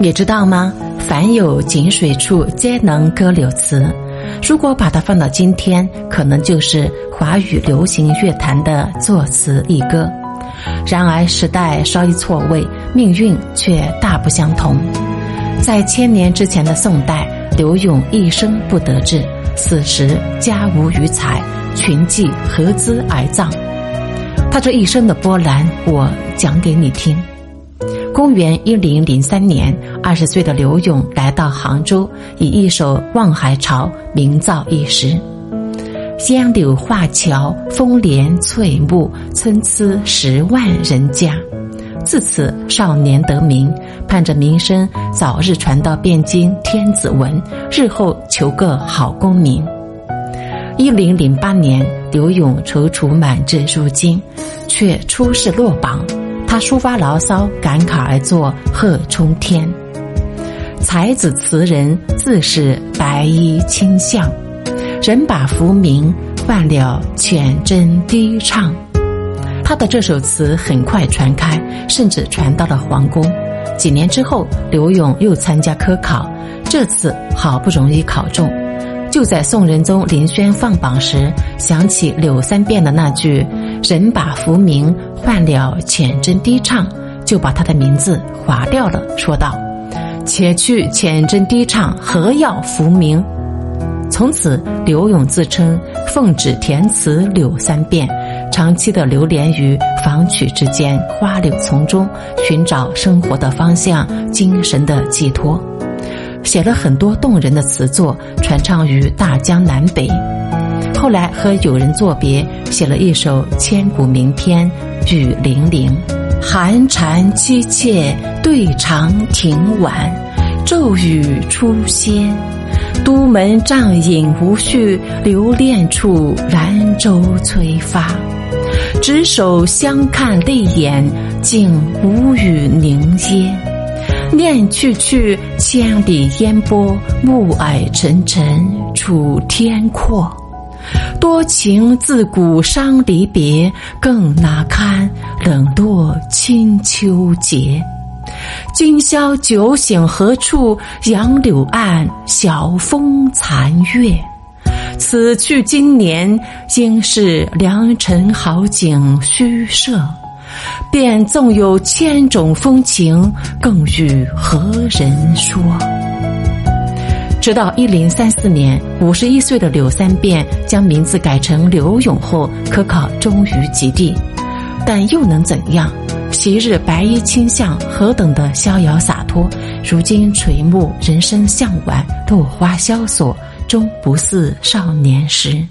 你知道吗？凡有井水处，皆能歌柳词。如果把它放到今天，可能就是华语流行乐坛的作词一歌。然而时代稍一错位，命运却大不相同。在千年之前的宋代，刘永一生不得志，死时家无余财，群妓合资而葬。他这一生的波澜，我讲给你听。公元一零零三年，二十岁的刘勇来到杭州，以一首《望海潮》名噪一时。烟柳画桥，风帘翠幕，参差十万人家。自此，少年得名，盼着名声早日传到汴京，天子闻，日后求个好功名。一零零八年，刘勇踌躇满志入京，却出事落榜。他抒发牢骚，感慨而作《贺冲天》。才子词人自是白衣卿相，人把浮名换了浅斟低唱。他的这首词很快传开，甚至传到了皇宫。几年之后，刘永又参加科考，这次好不容易考中。就在宋仁宗林轩放榜时，想起柳三变的那句“人把浮名换了浅斟低唱”，就把他的名字划掉了，说道：“且去浅斟低唱，何要浮名？”从此，柳永自称奉旨填词柳三变，长期的流连于房曲之间、花柳丛中，寻找生活的方向、精神的寄托。写了很多动人的词作，传唱于大江南北。后来和友人作别，写了一首千古名篇《雨霖铃》：寒蝉凄切对长亭晚，骤雨初歇。都门帐饮无绪，留恋处，兰舟催发。执手相看泪眼，竟无语凝噎。念去去，千里烟波，暮霭沉沉楚天阔。多情自古伤离别，更哪堪冷落清秋节。今宵酒醒何处？杨柳岸，晓风残月。此去经年，应是良辰好景虚设。便纵有千种风情，更与何人说？直到一零三四年，五十一岁的柳三变将名字改成柳永后，科考终于及第。但又能怎样？昔日白衣卿相，何等的逍遥洒脱，如今垂暮，人生向晚，落花萧索，终不似少年时。